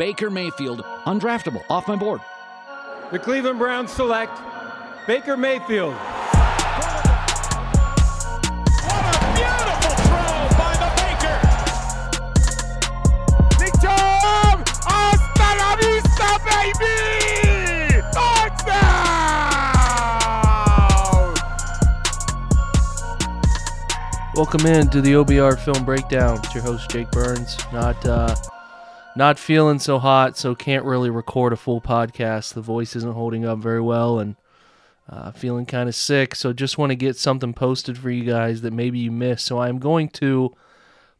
Baker Mayfield, undraftable, off my board. The Cleveland Browns select Baker Mayfield. What a beautiful throw by the Baker. Welcome in to the OBR Film Breakdown. It's your host Jake Burns. Not uh, not feeling so hot, so can't really record a full podcast. The voice isn't holding up very well, and uh, feeling kind of sick. So just want to get something posted for you guys that maybe you missed. So I'm going to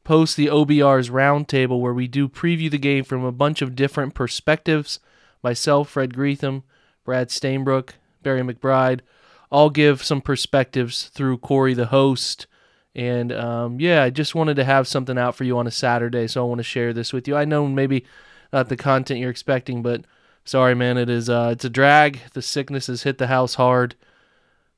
post the OBR's roundtable where we do preview the game from a bunch of different perspectives. Myself, Fred Greetham, Brad Stainbrook, Barry McBride, all give some perspectives through Corey, the host and um, yeah, I just wanted to have something out for you on a Saturday, so I want to share this with you. I know maybe not the content you're expecting, but sorry, man, it is uh, it's a drag. The sickness has hit the house hard.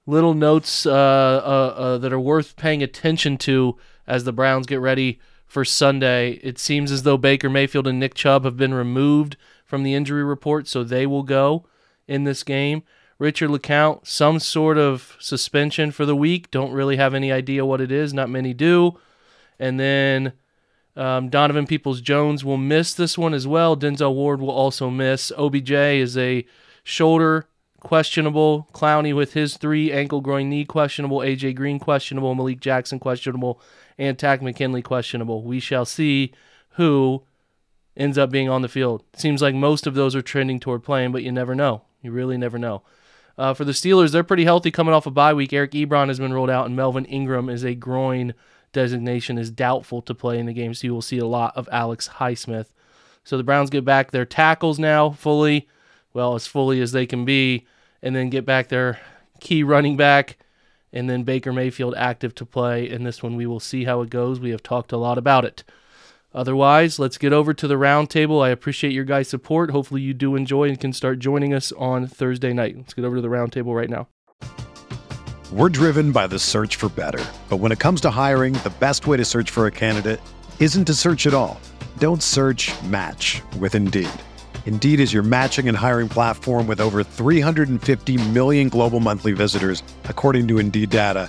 Little notes uh, uh, uh, that are worth paying attention to as the Browns get ready for Sunday. It seems as though Baker Mayfield and Nick Chubb have been removed from the injury report, so they will go in this game. Richard LeCounte some sort of suspension for the week. Don't really have any idea what it is. Not many do. And then um, Donovan Peoples Jones will miss this one as well. Denzel Ward will also miss. OBJ is a shoulder questionable. Clowney with his three ankle, groin, knee questionable. AJ Green questionable. Malik Jackson questionable. And Takk McKinley questionable. We shall see who ends up being on the field. Seems like most of those are trending toward playing, but you never know. You really never know. Uh, for the Steelers, they're pretty healthy coming off a bye week. Eric Ebron has been rolled out, and Melvin Ingram is a groin designation, is doubtful to play in the game. So you will see a lot of Alex Highsmith. So the Browns get back their tackles now fully, well, as fully as they can be, and then get back their key running back, and then Baker Mayfield active to play. In this one, we will see how it goes. We have talked a lot about it. Otherwise, let's get over to the roundtable. I appreciate your guys' support. Hopefully, you do enjoy and can start joining us on Thursday night. Let's get over to the roundtable right now. We're driven by the search for better. But when it comes to hiring, the best way to search for a candidate isn't to search at all. Don't search match with Indeed. Indeed is your matching and hiring platform with over 350 million global monthly visitors, according to Indeed data,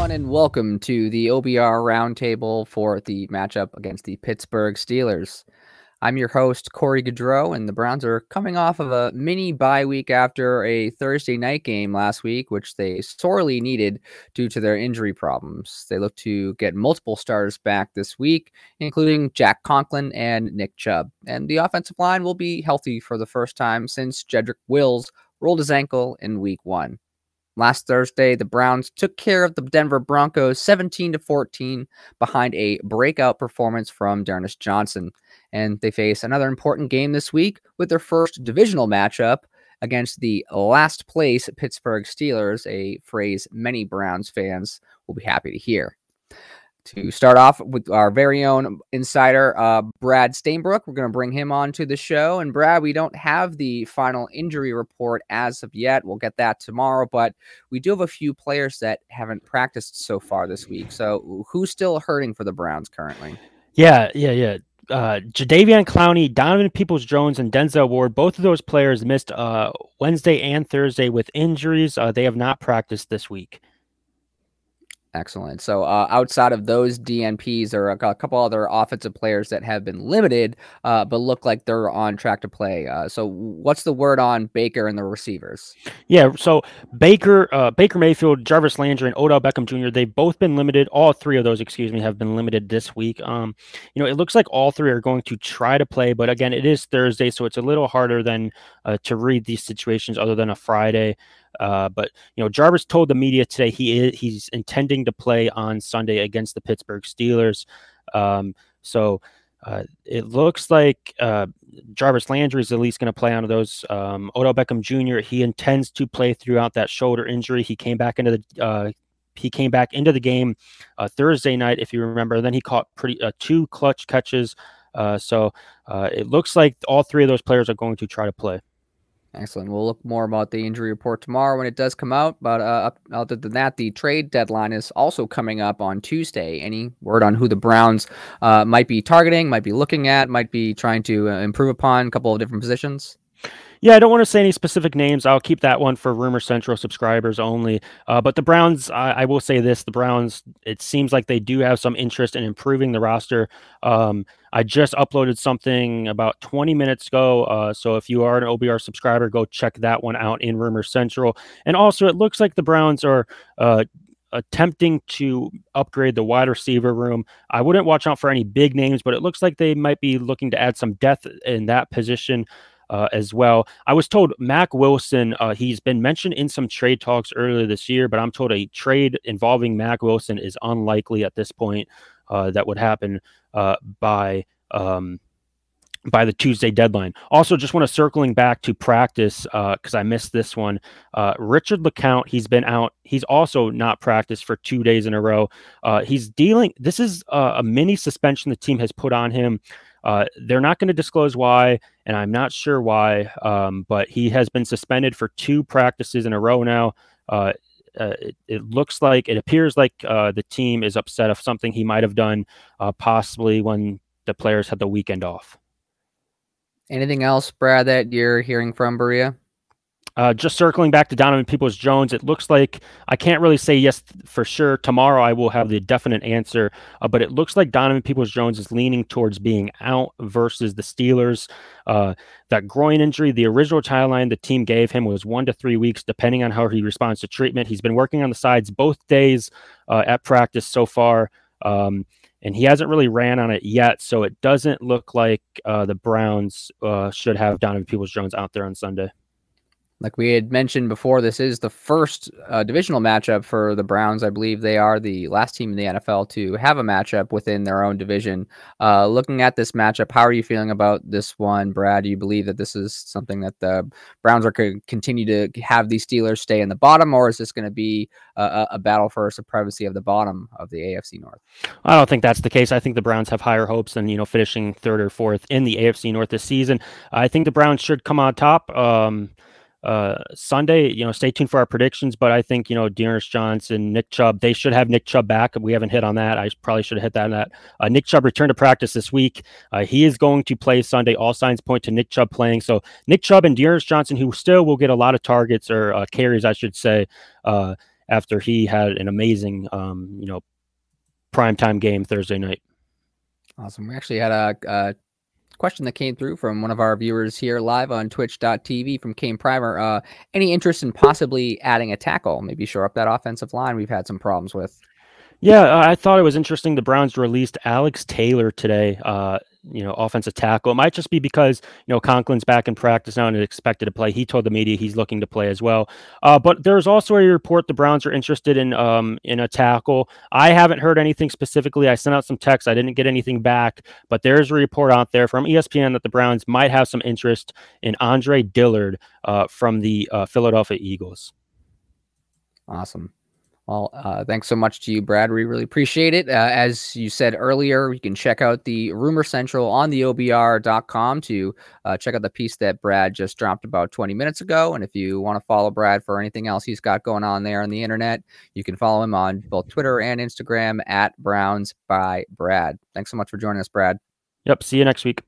Everyone, and welcome to the OBR Roundtable for the matchup against the Pittsburgh Steelers. I'm your host, Corey Gaudreau, and the Browns are coming off of a mini bye week after a Thursday night game last week, which they sorely needed due to their injury problems. They look to get multiple stars back this week, including Jack Conklin and Nick Chubb. And the offensive line will be healthy for the first time since Jedrick Wills rolled his ankle in week one. Last Thursday, the Browns took care of the Denver Broncos 17 to 14 behind a breakout performance from D'Ernest Johnson. And they face another important game this week with their first divisional matchup against the last place Pittsburgh Steelers, a phrase many Browns fans will be happy to hear. To start off with our very own insider, uh, Brad Stainbrook. We're going to bring him on to the show. And Brad, we don't have the final injury report as of yet. We'll get that tomorrow, but we do have a few players that haven't practiced so far this week. So who's still hurting for the Browns currently? Yeah, yeah, yeah. Uh, Jadeveon Clowney, Donovan Peoples Jones, and Denzel Ward. Both of those players missed uh, Wednesday and Thursday with injuries. Uh, they have not practiced this week. Excellent. So uh, outside of those DNPs, there are a couple other offensive players that have been limited, uh, but look like they're on track to play. Uh, so what's the word on Baker and the receivers? Yeah. So Baker, uh, Baker Mayfield, Jarvis Landry, and Odell Beckham Jr. They've both been limited. All three of those, excuse me, have been limited this week. Um, you know, it looks like all three are going to try to play, but again, it is Thursday, so it's a little harder than uh, to read these situations other than a Friday. Uh, but you know, Jarvis told the media today he is he's intending to play on Sunday against the Pittsburgh Steelers. Um, so uh, it looks like uh, Jarvis Landry is at least going to play on those. Um, Odell Beckham Jr. He intends to play throughout that shoulder injury. He came back into the uh, he came back into the game uh, Thursday night, if you remember. Then he caught pretty two clutch catches. So it looks like all three of those players are going to try to play. Excellent. We'll look more about the injury report tomorrow when it does come out. But uh, other than that, the trade deadline is also coming up on Tuesday. Any word on who the Browns uh, might be targeting, might be looking at, might be trying to uh, improve upon a couple of different positions? Yeah, I don't want to say any specific names. I'll keep that one for Rumor Central subscribers only. Uh, but the Browns, I, I, will say this: the Browns. It seems like they do have some interest in improving the roster. Um, I just uploaded something about 20 minutes ago. Uh, so if you are an OBR subscriber, go check that one out in Rumor Central. And also, it looks like the Browns are. Uh, attempting to upgrade the wide receiver room. I wouldn't watch out for any big names, but it looks like they might be looking to add some depth in that position uh, as well. I was told Mack Wilson, uh, he's been mentioned in some trade talks earlier this year, but I'm told a trade involving Mack Wilson is unlikely at this point. Uh, that would happen uh, by. Um, by the Tuesday deadline. Also, just want to circling back to practice because uh, I missed this one. Uh, Richard LeCounte, he's been out. He's also not practiced for two days in a row. Uh, he's dealing. This is a mini suspension the team has put on him. Uh, they're not going to disclose why, and I'm not sure why, um, but he has been suspended for two practices in a row now. Uh, it, it, looks like it appears like uh, the team is upset of something he might have done, uh, possibly when the players had the weekend off. Anything else, Brad, that you're hearing from Berea? Uh, just circling back to Donovan Peoples Jones, it looks like I can't really say yes for sure. Tomorrow I will have the definite answer, uh, but it looks like Donovan Peoples Jones is leaning towards being out versus the Steelers. Uh, that groin injury, the original timeline the team gave him was one to three weeks, depending on how he responds to treatment. He's been working on the sides both days uh, at practice so far. Um, and he hasn't really ran on it yet, so it doesn't look like uh, the Browns uh, should have Donovan Peoples Jones out there on Sunday like we had mentioned before, this is the first uh, divisional matchup for the Browns. I believe they are the last team in the NFL to have a matchup within their own division. Uh, looking at this matchup, how are you feeling about this one, Brad? Do you believe that this is something that the Browns are going to continue to have these Steelers stay in the bottom, or is this going to be a, a, battle for supremacy of the bottom of the AFC North? I don't think that's the case. I think the Browns have higher hopes than you know finishing third or fourth in the AFC North this season. I think the Browns should come on top. Um, uh, Sunday, you know, stay tuned for our predictions. But I think you know, D'Ernest Johnson, Nick Chubb, they should have Nick Chubb back. We haven't hit on that. I probably should have hit that. On that uh, Nick Chubb returned to practice this week. Uh, he is going to play Sunday. All signs point to Nick Chubb playing. So Nick Chubb and D'Ernest Johnson, who still will get a lot of targets or uh, carries, I should say, uh, after he had an amazing, um, you know, primetime game Thursday night. Awesome. We actually had a, a question that came through from one of our viewers here live on twitch.tv from Kane Primer. Uh, any interest in possibly adding a tackle, maybe shore up that offensive line we've had some problems with? Yeah, I thought it was interesting. The Browns released Alex Taylor today. Uh, you know, offensive tackle. It might just be because, you know, Conklin's back in practice now and is expected to play. He told the media he's looking to play as well. Uh, but there's also a report the Browns are interested in um, in a tackle. I haven't heard anything specifically. I sent out some texts. I didn't get anything back, but there's a report out there from ESPN that the Browns might have some interest in Andre Dillard uh, from the uh, Philadelphia Eagles. Awesome. Well, uh, thanks so much to you, Brad. We really appreciate it. Uh, as you said earlier, you can check out the Rumor Central on the OBR.com to uh, check out the piece that Brad just dropped about 20 minutes ago. And if you want to follow Brad for anything else he's got going on there on the internet, you can follow him on both Twitter and Instagram at Browns by Brad. Thanks so much for joining us, Brad. Yep. See you next week.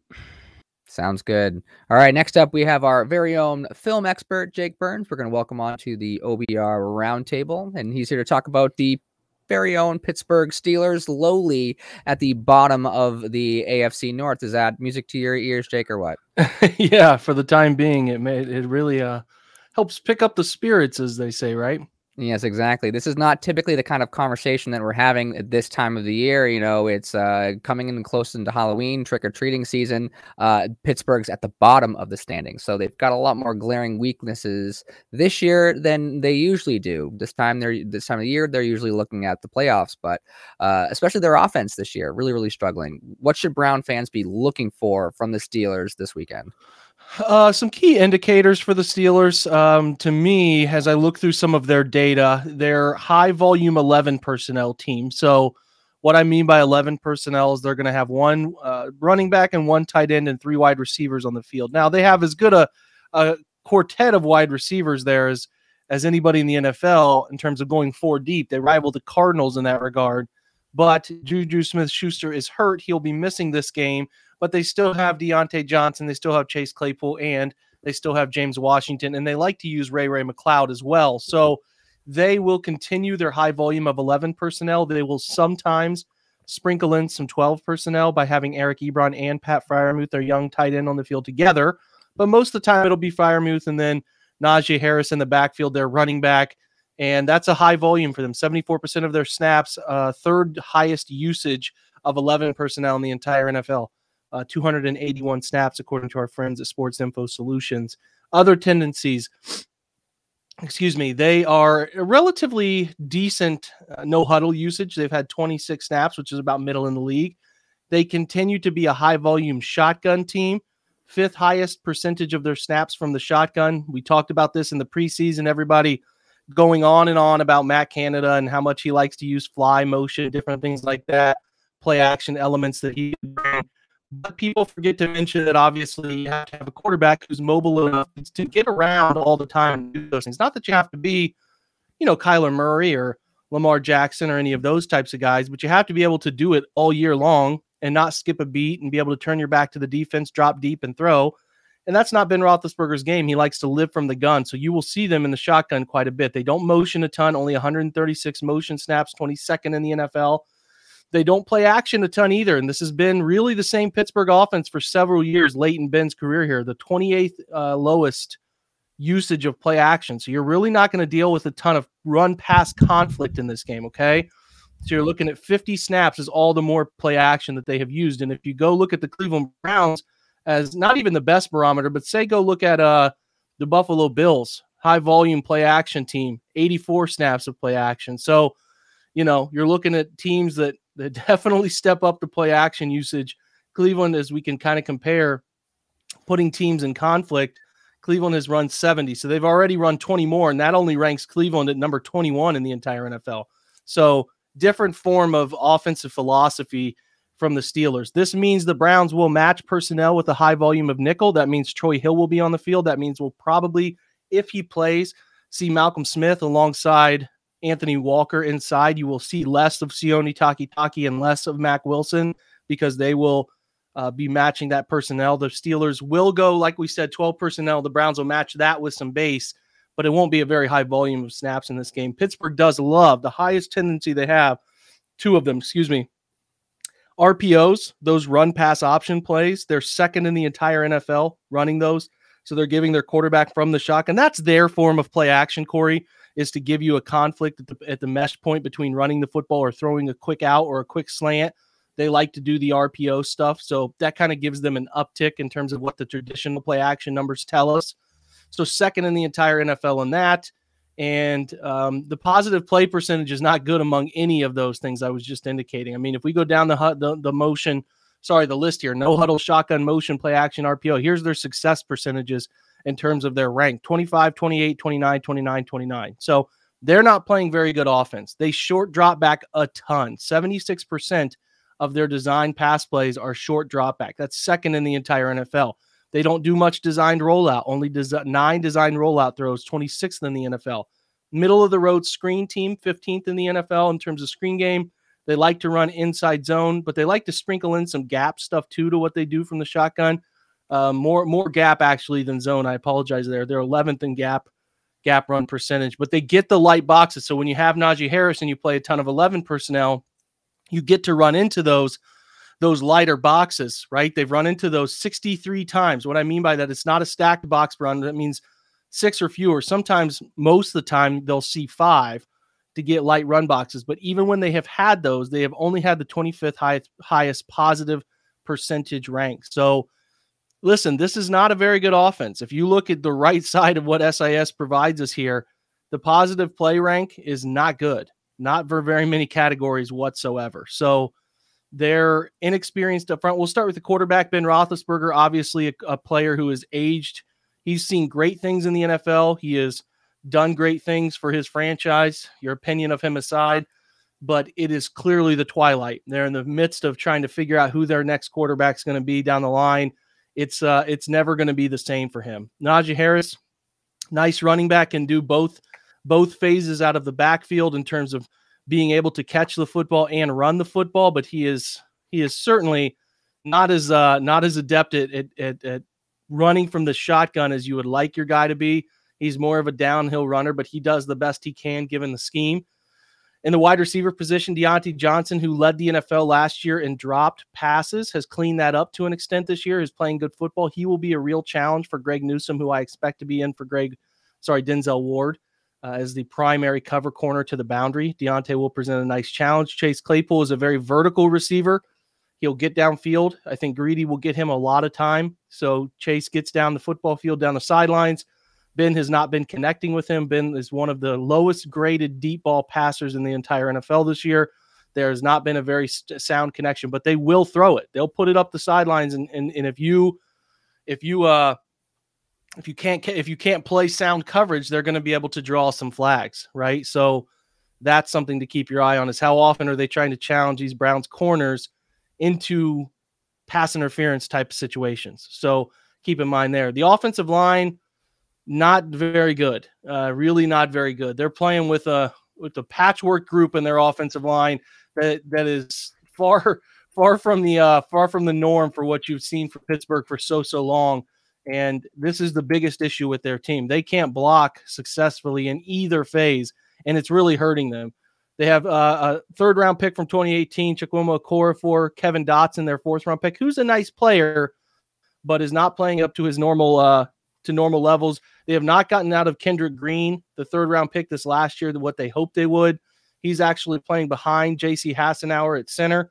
Sounds good. All right. Next up, we have our very own film expert, Jake Burns. We're going to welcome on to the OBR roundtable, and he's here to talk about the very own Pittsburgh Steelers, lowly at the bottom of the AFC North. Is that music to your ears, Jake, or what? yeah, for the time being, it it really uh helps pick up the spirits, as they say, right? Yes, exactly. This is not typically the kind of conversation that we're having at this time of the year. You know, it's uh, coming in close into Halloween, trick or treating season. Uh, Pittsburgh's at the bottom of the standings, so they've got a lot more glaring weaknesses this year than they usually do. This time, they're this time of the year, they're usually looking at the playoffs, but uh, especially their offense this year, really, really struggling. What should Brown fans be looking for from the Steelers this weekend? Uh, some key indicators for the Steelers, um, to me, as I look through some of their data, they're high volume 11 personnel team. So, what I mean by 11 personnel is they're going to have one uh, running back and one tight end and three wide receivers on the field. Now, they have as good a, a quartet of wide receivers there as, as anybody in the NFL in terms of going four deep. They rival the Cardinals in that regard. But Juju Smith Schuster is hurt. He'll be missing this game but they still have Diontae Johnson, they still have Chase Claypool, and they still have James Washington, and they like to use Ray Ray McCloud as well. So they will continue their high volume of 11 personnel. They will sometimes sprinkle in some 12 personnel by having Eric Ebron and Pat Freiermuth, their young tight end, on the field together. But most of the time, it'll be Freiermuth and then Najee Harris in the backfield, their running back. And that's a high volume for them 74% of their snaps, uh, third highest usage of 11 personnel in the entire NFL uh, 281 snaps, according to our friends at Sports Info Solutions. Other tendencies, excuse me, they are relatively decent uh, no huddle usage. They've had 26 snaps, which is about middle in the league. They continue to be a high volume shotgun team, fifth highest percentage of their snaps from the shotgun. We talked about this in the preseason. Everybody going on and on about Matt Canada and how much he likes to use fly motion, different things like that, play action elements that he but people forget to mention that obviously you have to have a quarterback who's mobile enough to get around all the time and do those things. Not that you have to be, you know, Kyler Murray or Lamar Jackson or any of those types of guys, but you have to be able to do it all year long and not skip a beat and be able to turn your back to the defense, drop deep, and throw. And that's not Ben Roethlisberger's game. He likes to live from the gun. So you will see them in the shotgun quite a bit. They don't motion a ton, only 136 motion snaps, 22nd in the NFL. They don't play action a ton either. And this has been really the same Pittsburgh offense for several years late in Ben's career here, the 28th uh, lowest usage of play action. So you're really not going to deal with a ton of run pass conflict in this game, okay? So you're looking at 50 snaps is all the more play action that they have used. And if you go look at the Cleveland Browns as not even the best barometer, but say go look at uh the Buffalo Bills, high volume play action team, 84 snaps of play action. So, you know, you're looking at teams that they definitely step up the play action usage. Cleveland, as we can kind of compare, putting teams in conflict, Cleveland has run 70. So they've already run 20 more, and that only ranks Cleveland at number 21 in the entire NFL. So different form of offensive philosophy from the Steelers. This means the Browns will match personnel with a high volume of nickel. That means Troy Hill will be on the field. That means we'll probably, if he plays, see Malcolm Smith alongside Anthony Walker inside, you will see less of Sione Takitaki and less of Mack Wilson because they will uh, be matching that personnel. The Steelers will go, like we said, 12 personnel. The Browns will match that with some base, but it won't be a very high volume of snaps in this game. Pittsburgh does love the highest tendency they have, two of them, excuse me. RPOs, those run pass option plays, they're second in the entire NFL running those. So they're giving their quarterback from the shotgun. That's their form of play action, Corey is to give you a conflict at the, at the mesh point between running the football or throwing a quick out or a quick slant. They like to do the RPO stuff. So that kind of gives them an uptick in terms of what the traditional play action numbers tell us. So, second in the entire NFL in that. And um, the positive play percentage is not good among any of those things I was just indicating. I mean, if we go down the, the, the motion, sorry, the list here no huddle, shotgun, motion, play action, RPO, here's their success percentages in terms of their rank 25, 28, 29, 29, 29. So They're not playing very good offense. They short drop back a ton. 76% of their design pass plays are short drop back. That's second in the entire NFL. They don't do much designed rollout, only nine designed rollout throws, 26th in the NFL. Middle of the road screen team, 15th in the NFL in terms of screen game. They like to run inside zone, but they like to sprinkle in some gap stuff too to what they do from the shotgun. Uh, more more gap actually than zone. I apologize there. They're 11th in gap gap run percentage, but they get the light boxes. So when you have Najee Harris and you play a ton of 11 personnel, you get to run into those those lighter boxes, right? They've run into those 63 times. What I mean by that, it's not a stacked box run. That means six or fewer. Sometimes, most of the time, they'll see five to get light run boxes. But even when they have had those, they have only had the 25th highest, highest positive percentage rank. So, listen, this is not a very good offense. If you look at the right side of what SIS provides us here, the positive play rank is not good, not for very many categories whatsoever. So, they're inexperienced up front. We'll start with the quarterback, Ben Roethlisberger, obviously a, a player who is aged. He's seen great things in the NFL. He has done great things for his franchise. Your opinion of him aside, but it is clearly the twilight. They're in the midst of trying to figure out who their next quarterback is going to be down the line. It's uh, it's never going to be the same for him. Najee Harris, nice running back, can do both both phases out of the backfield in terms of being able to catch the football and run the football, but he is he is certainly not as uh, not as adept at, at, at, at running from the shotgun as you would like your guy to be. He's more of a downhill runner, but he does the best he can given the scheme. In the wide receiver position, Diontae Johnson, who led the NFL last year in dropped passes, has cleaned that up to an extent this year, is playing good football. He will be a real challenge for Greg Newsome, who I expect to be in for Greg, sorry, Denzel Ward uh, as the primary cover corner to the boundary. Diontae will present a nice challenge. Chase Claypool is a very vertical receiver. He'll get downfield. I think Greedy will get him a lot of time. So Chase gets down the football field, down the sidelines. Ben has not been connecting with him. Ben is one of the lowest graded deep ball passers in the entire NFL this year. There has not been a very sound connection, but they will throw it. They'll put it up the sidelines, and and, and if you if you uh if you can't if you can't play sound coverage, they're going to be able to draw some flags, right? So that's something to keep your eye on. Is how often are they trying to challenge these Browns corners into pass interference type situations? So keep in mind there. The offensive line, not very good. Uh, really not very good. They're playing with a with a patchwork group in their offensive line that that is far far from the uh, far from the norm for what you've seen for Pittsburgh for so so long. And this is the biggest issue with their team. They can't block successfully in either phase, and it's really hurting them. They have uh, a third round pick from 2018, Chukwuma Okorafor Kevin Dotson, their fourth round pick, who's a nice player, but is not playing up to his normal uh, to normal levels. They have not gotten out of Kendrick Green, the third round pick this last year, what they hoped they would. He's actually playing behind J.C. Hassenauer at center.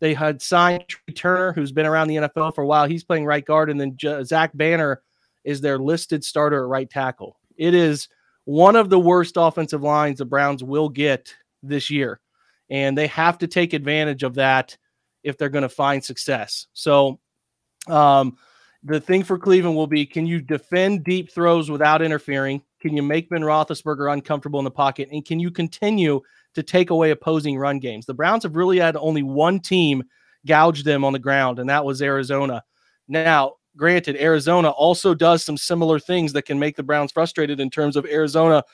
They had signed Trai Turner, who's been around the NFL for a while. He's playing right guard, and then J- Zach Banner is their listed starter at right tackle. It is one of the worst offensive lines the Browns will get this year, and they have to take advantage of that if they're going to find success. So, um, the thing for Cleveland will be: can you defend deep throws without interfering? Can you make Ben Roethlisberger uncomfortable in the pocket, and can you continue to take away opposing run games. The Browns have really had only one team gouge them on the ground, and that was Arizona. Now, granted, Arizona also does some similar things that can make the Browns frustrated in terms of Arizona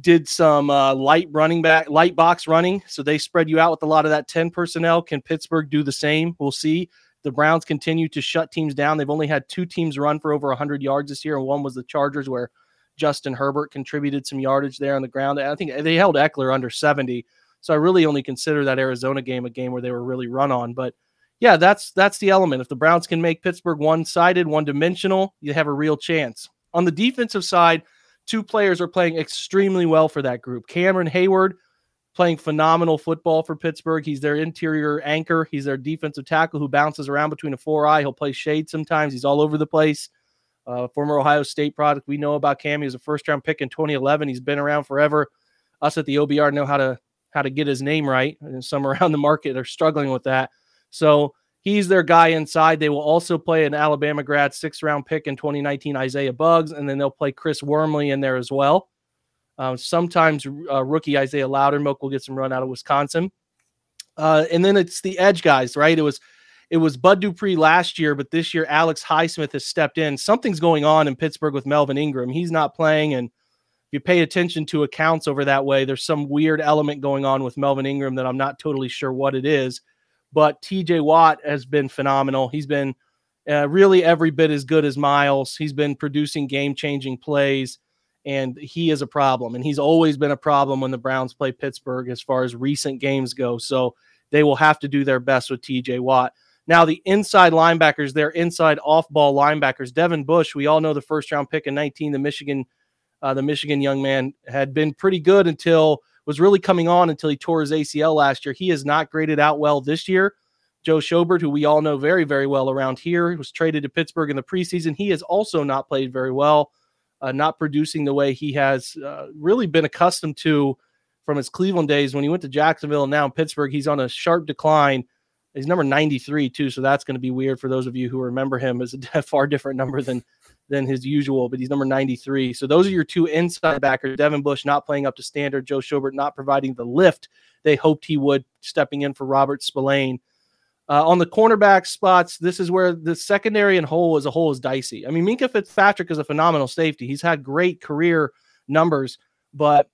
did some uh, light running back, light box running. So they spread you out with a lot of that 10 personnel. Can Pittsburgh do the same? We'll see. The Browns continue to shut teams down. They've only had two teams run for over 100 yards this year, and one was the Chargers, where Justin Herbert contributed some yardage there on the ground. I think they held Ekeler under 70. So I really only consider that Arizona game a game where they were really run on. But yeah, that's that's the element. If the Browns can make Pittsburgh one-sided, one-dimensional, you have a real chance. On the defensive side, two players are playing extremely well for that group. Cameron Heyward playing phenomenal football for Pittsburgh. He's their interior anchor. He's their defensive tackle who bounces around between a four eye. He'll play shade sometimes. He's all over the place uh, former Ohio State product. We know about Cam. He was a first round pick in 2011. He's been around forever. Us at the OBR know how to how to get his name right, and some around the market are struggling with that. So he's their guy inside. They will also play an Alabama grad sixth round pick in 2019, Isaiah Buggs, and then they'll play Chris Wormley in there as well. Uh, sometimes uh, rookie Isaiah Loudermilk will get some run out of Wisconsin. Uh, and then it's the edge guys, right? It was it was Bud Dupree last year, but this year Alex Highsmith has stepped in. Something's going on in Pittsburgh with Melvin Ingram. He's not playing, and if you pay attention to accounts over that way, there's some weird element going on with Melvin Ingram that I'm not totally sure what it is. But TJ Watt has been phenomenal. He's been uh, really every bit as good as Myles. He's been producing game changing plays, and he is a problem. And he's always been a problem when the Browns play Pittsburgh as far as recent games go. So they will have to do their best with TJ Watt. Now, the inside linebackers, they're inside off ball linebackers. Devin Bush, we all know the first round pick in 19, the Michigan, uh, the Michigan young man had been pretty good until was really coming on until he tore his ACL last year. He has not graded out well this year. Joe Schobert, who we all know very, very well around here, was traded to Pittsburgh in the preseason. He has also not played very well, uh, not producing the way he has uh, really been accustomed to from his Cleveland days when he went to Jacksonville and now in Pittsburgh. He's on a sharp decline. He's number 93 too, so that's going to be weird for those of you who remember him as a far different number than than his usual. But he's number 93. So those are your two inside backers. Devin Bush not playing up to standard. Joe Schobert not providing the lift they hoped he would, stepping in for Robert Spillane. Uh, on the cornerback spots, this is where the secondary and whole as a whole is dicey. I mean, Minkah Fitzpatrick is a phenomenal safety. He's had great career numbers, but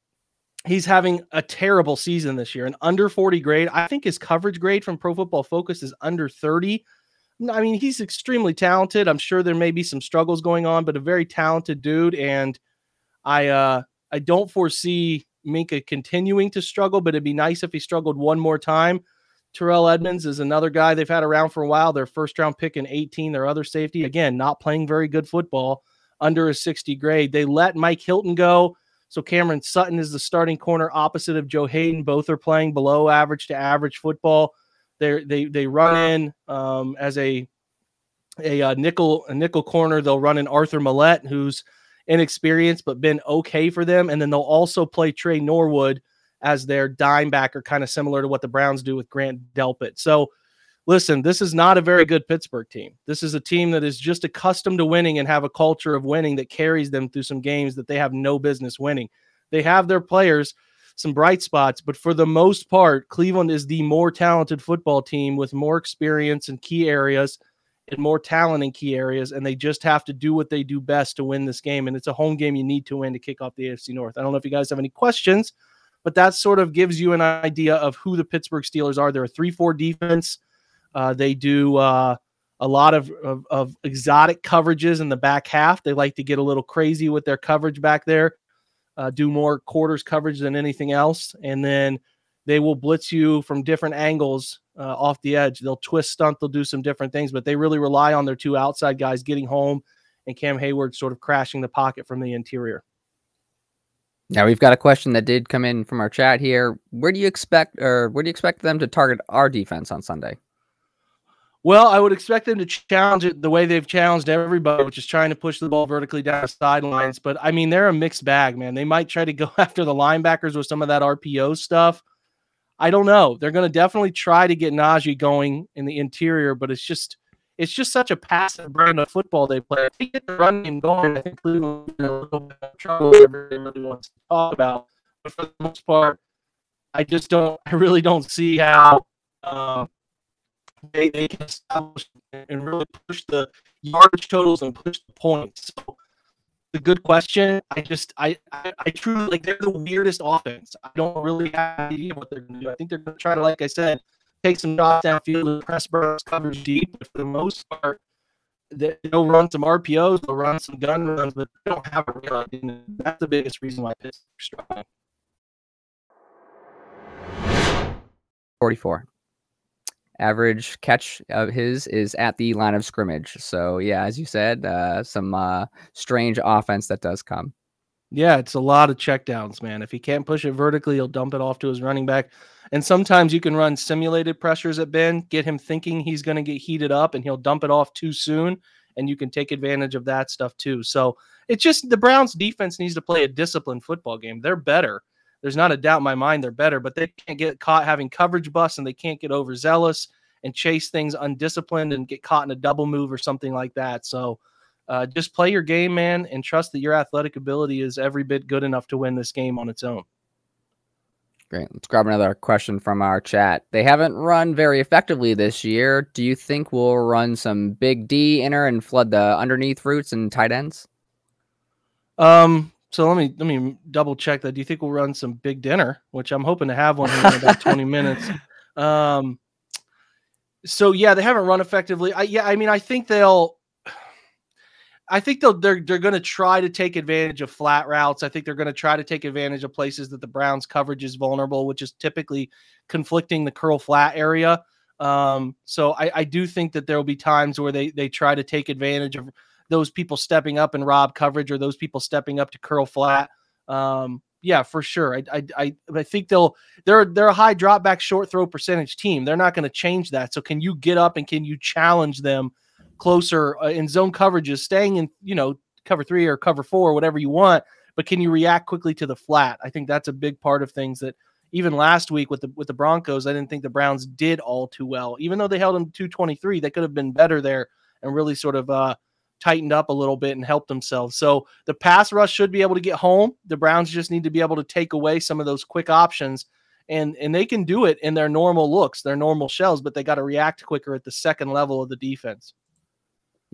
he's having a terrible season this year. An under 40 grade. I think his coverage grade from Pro Football Focus is under 30. I mean, he's extremely talented. I'm sure there may be some struggles going on, but a very talented dude. And I uh I don't foresee Minka continuing to struggle, but it'd be nice if he struggled one more time. Terrell Edmunds is another guy they've had around for a while. Their first round pick in 18, their other safety. Again, not playing very good football under a 60 grade. They let Mike Hilton go. So Cameron Sutton is the starting corner opposite of Joe Haden. Both are playing below average to average football. They they they run in um, as a a uh, nickel a nickel corner. They'll run in Arthur Maulet, who's inexperienced but been okay for them, and then they'll also play Tre Norwood as their dime backer, kind of similar to what the Browns do with Grant Delpit. So listen, this is not a very good Pittsburgh team. This is a team that is just accustomed to winning and have a culture of winning that carries them through some games that they have no business winning. They have their players, some bright spots, but for the most part, Cleveland is the more talented football team with more experience in key areas and more talent in key areas. And they just have to do what they do best to win this game. And it's a home game you need to win to kick off the AFC North. I don't know if you guys have any questions, but that sort of gives you an idea of who the Pittsburgh Steelers are. They're a 3 4 defense. Uh, they do uh, a lot of, of, of, exotic coverages in the back half. They like to get a little crazy with their coverage back there, uh, do more quarters coverage than anything else. And then they will blitz you from different angles uh, off the edge. They'll twist stunt, they'll do some different things, but they really rely on their two outside guys getting home and Cam Heyward sort of crashing the pocket from the interior. Now we've got a question that did come in from our chat here. Where do you expect, or where do you expect them to target our defense on Sunday? Well, I would expect them to challenge it the way they've challenged everybody, which is trying to push the ball vertically down the sidelines. But I mean, they're a mixed bag, man. They might try to go after the linebackers with some of that RPO stuff. I don't know. They're going to definitely try to get Najee going in the interior, but it's just it's just such a passive brand of football they play. If they get the run game going, I think Cleveland in a little bit of trouble. Everybody really wants to talk about, but for the most part, I just don't. I really don't see how. Uh, they, they can establish and really push the yardage totals and push the points. So the good question. I just I, I, I truly like they're the weirdest offense. I don't really have an idea what they're gonna do. I think they're gonna try to, like I said, take some shots downfield and press Burns coverage deep, but for the most part, they'll run some RPOs, they'll run some gun runs, but they don't have a real. That's the biggest reason why Pittsburgh's struggling. 44 average catch of his is at the line of scrimmage. So yeah, as you said, uh, some uh, strange offense that does come. Yeah, it's a lot of checkdowns, man. If he can't push it vertically, he'll dump it off to his running back. And sometimes you can run simulated pressures at Ben, get him thinking he's going to get heated up, and he'll dump it off too soon. And you can take advantage of that stuff too. So it's just the Browns defense needs to play a disciplined football game. They're better. There's not a doubt in my mind they're better, but they can't get caught having coverage busts and they can't get overzealous and chase things undisciplined and get caught in a double move or something like that. So uh, just play your game, man, and trust that your athletic ability is every bit good enough to win this game on its own. Great. Let's grab another question from our chat. They haven't run very effectively this year. Do you think we'll run some big D inner and flood the underneath routes and tight ends? Um, so let me let me double check that. Do you think we'll run some big dinner, which I'm hoping to have one here in about 20 minutes? Um, so yeah, they haven't run effectively. I yeah, I mean, I think they'll I think they'll they're they're going to try to take advantage of flat routes. I think they're going to try to take advantage of places that the Browns coverage is vulnerable, which is typically conflicting the curl flat area. Um, so I, I do think that there will be times where they they try to take advantage of those people stepping up and rob coverage or those people stepping up to curl flat. Um, yeah, for sure. I, I I I think they'll they're they're a high drop back short throw percentage team. They're not going to change that. So can you get up and can you challenge them? Closer uh, in zone coverages, staying in, you know, cover three or cover four, whatever you want, but can you react quickly to the flat? I think that's a big part of things that even last week with the with the Broncos, I didn't think the Browns did all too well. Even though they held them 223, they could have been better there and really sort of uh tightened up a little bit and helped themselves. So the pass rush should be able to get home. The Browns just need to be able to take away some of those quick options and and they can do it in their normal looks, their normal shells, but they got to react quicker at the second level of the defense.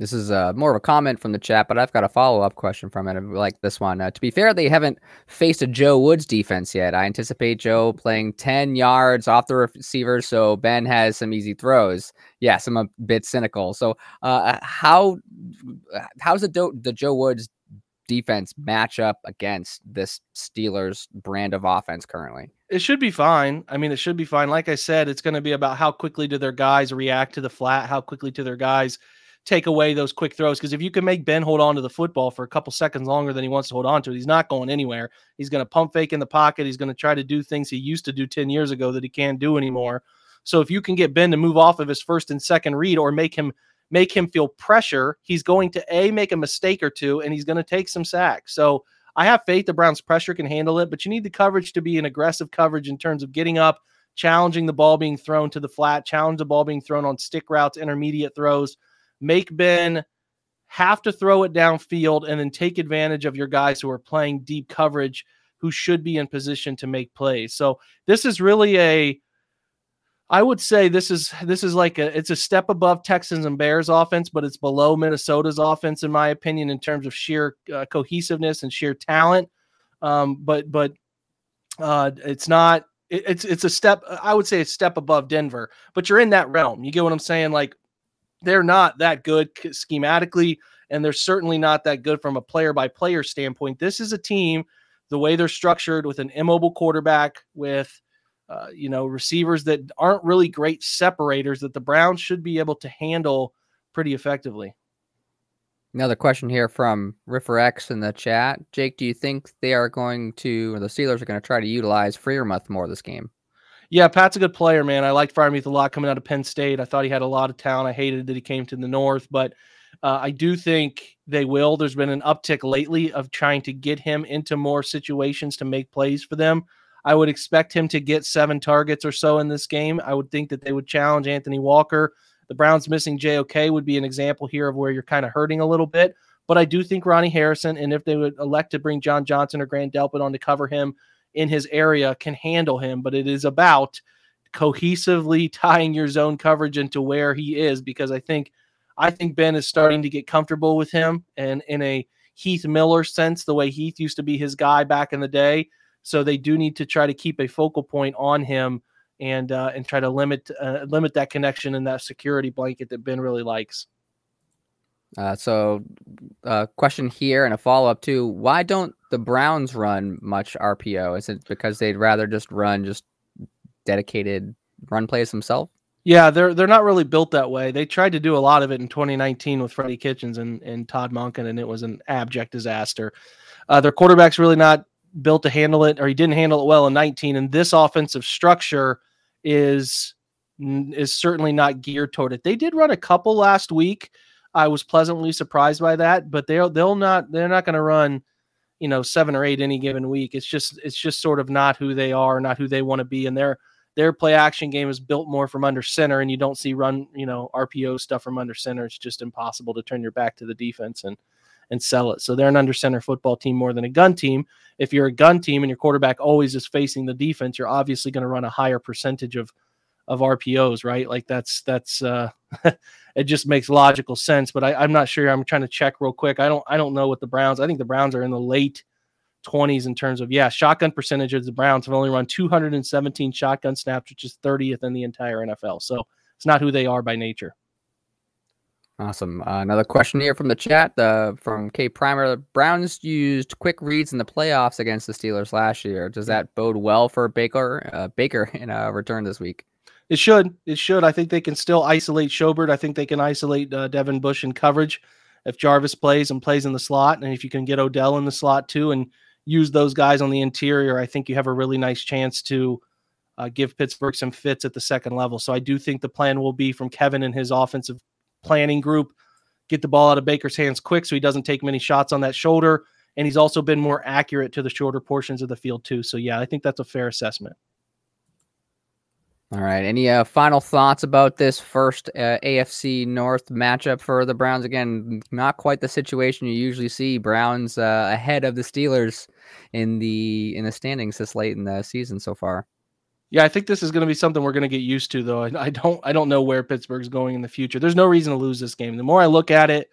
This is uh, more of a comment from the chat, but I've got a follow up question from it. Like this one. Uh, to be fair, they haven't faced a Joe Woods defense yet. I anticipate Joe playing 10 yards off the receiver, so Ben has some easy throws. Yes, I'm a bit cynical. So, uh, how how's the, Do- the Joe Woods defense match up against this Steelers brand of offense currently? It should be fine. I mean, it should be fine. Like I said, it's going to be about how quickly do their guys react to the flat, how quickly do their guys take away those quick throws. Because if you can make Ben hold on to the football for a couple seconds longer than he wants to hold on to it, he's not going anywhere. He's going to pump fake in the pocket. He's going to try to do things he used to do 10 years ago that he can't do anymore. So if you can get Ben to move off of his first and second read or make him make him feel pressure, he's going to a make a mistake or two and he's going to take some sacks. So I have faith the Browns pressure can handle it, but you need the coverage to be an aggressive coverage in terms of getting up, challenging the ball being thrown to the flat, challenge the ball being thrown on stick routes, intermediate throws make Ben have to throw it downfield and then take advantage of your guys who are playing deep coverage who should be in position to make plays. So this is really a I would say this is this is like a it's a step above Texans and Bears offense, but it's below Minnesota's offense in my opinion in terms of sheer uh, cohesiveness and sheer talent. Um, but but uh, it's not it, it's it's a step I would say a step above Denver, but you're in that realm. You get what I'm saying? Like they're not that good schematically, and they're certainly not that good from a player by player standpoint. This is a team, the way they're structured with an immobile quarterback, with uh, you know receivers that aren't really great separators, that the Browns should be able to handle pretty effectively. Another question here from Riffer X in the chat. Jake, do you think they are going to, or the Steelers are going to try to utilize Freiermuth more this game? Yeah, Pat's a good player, man. I liked Freiermuth a lot coming out of Penn State. I thought he had a lot of talent. I hated that he came to the North, but uh, I do think they will. There's been an uptick lately of trying to get him into more situations to make plays for them. I would expect him to get seven targets or so in this game. I would think that they would challenge Anthony Walker. The Browns missing JOK would be an example here of where you're kind of hurting a little bit. But I do think Ronnie Harrison, and if they would elect to bring John Johnson or Grant Delpit on to cover him, in his area can handle him, but it is about cohesively tying your zone coverage into where he is because I think I think Ben is starting to get comfortable with him and in a Heath Miller sense, the way Heath used to be his guy back in the day. So they do need to try to keep a focal point on him and uh, and try to limit uh, limit that connection and that security blanket that Ben really likes. Uh, so, uh, question here and a follow up too. Why don't the Browns run much RPO? Is it because they'd rather just run just dedicated run plays themselves? Yeah, they're they're not really built that way. They tried to do a lot of it in 2019 with Freddie Kitchens and, and Todd Monken, and it was an abject disaster. Uh, their quarterback's really not built to handle it, or he didn't handle it well in 19. And this offensive structure is is certainly not geared toward it. They did run a couple last week I was pleasantly surprised by that, but they'll they'll not they're not going to run, you know, seven or eight any given week. It's just it's just sort of not who they are, not who they want to be, and they're their play action game is built more from under center, and you don't see run, you know, RPO stuff from under center. It's just impossible to turn your back to the defense and and sell it. So they're an under center football team more than a gun team. If you're a gun team and your quarterback always is facing the defense, you're obviously going to run a higher percentage of of RPOs, right? Like that's that's uh it just makes logical sense. But I, I'm not sure. I'm trying to check real quick. I don't I don't know what the Browns. I think the Browns are in the late 20s in terms of yeah shotgun percentages. The Browns have only run 217 shotgun snaps, which is 30th in the entire NFL. So it's not who they are by nature. Awesome. Uh, another question here from the chat uh, from K Primer. The Browns used quick reads in the playoffs against the Steelers last year. Does that bode well for Baker uh, Baker in a return this week? It should. It should. I think they can still isolate Schobert. I think they can isolate uh, Devin Bush in coverage if Jarvis plays and plays in the slot, and if you can get Odell in the slot too, and use those guys on the interior, I think you have a really nice chance to uh, give Pittsburgh some fits at the second level. So I do think the plan will be from Kevin and his offensive planning group get the ball out of Baker's hands quick so he doesn't take many shots on that shoulder. And he's also been more accurate to the shorter portions of the field, too. So, yeah, I think that's a fair assessment. All right. Any uh, final thoughts about this first uh, AFC North matchup for the Browns? Again, not quite the situation you usually see. Browns uh, ahead of the Steelers in the in the standings this late in the season so far. Yeah, I think this is going to be something we're going to get used to, though. I, I don't I don't know where Pittsburgh's going in the future. There's no reason to lose this game. The more I look at it,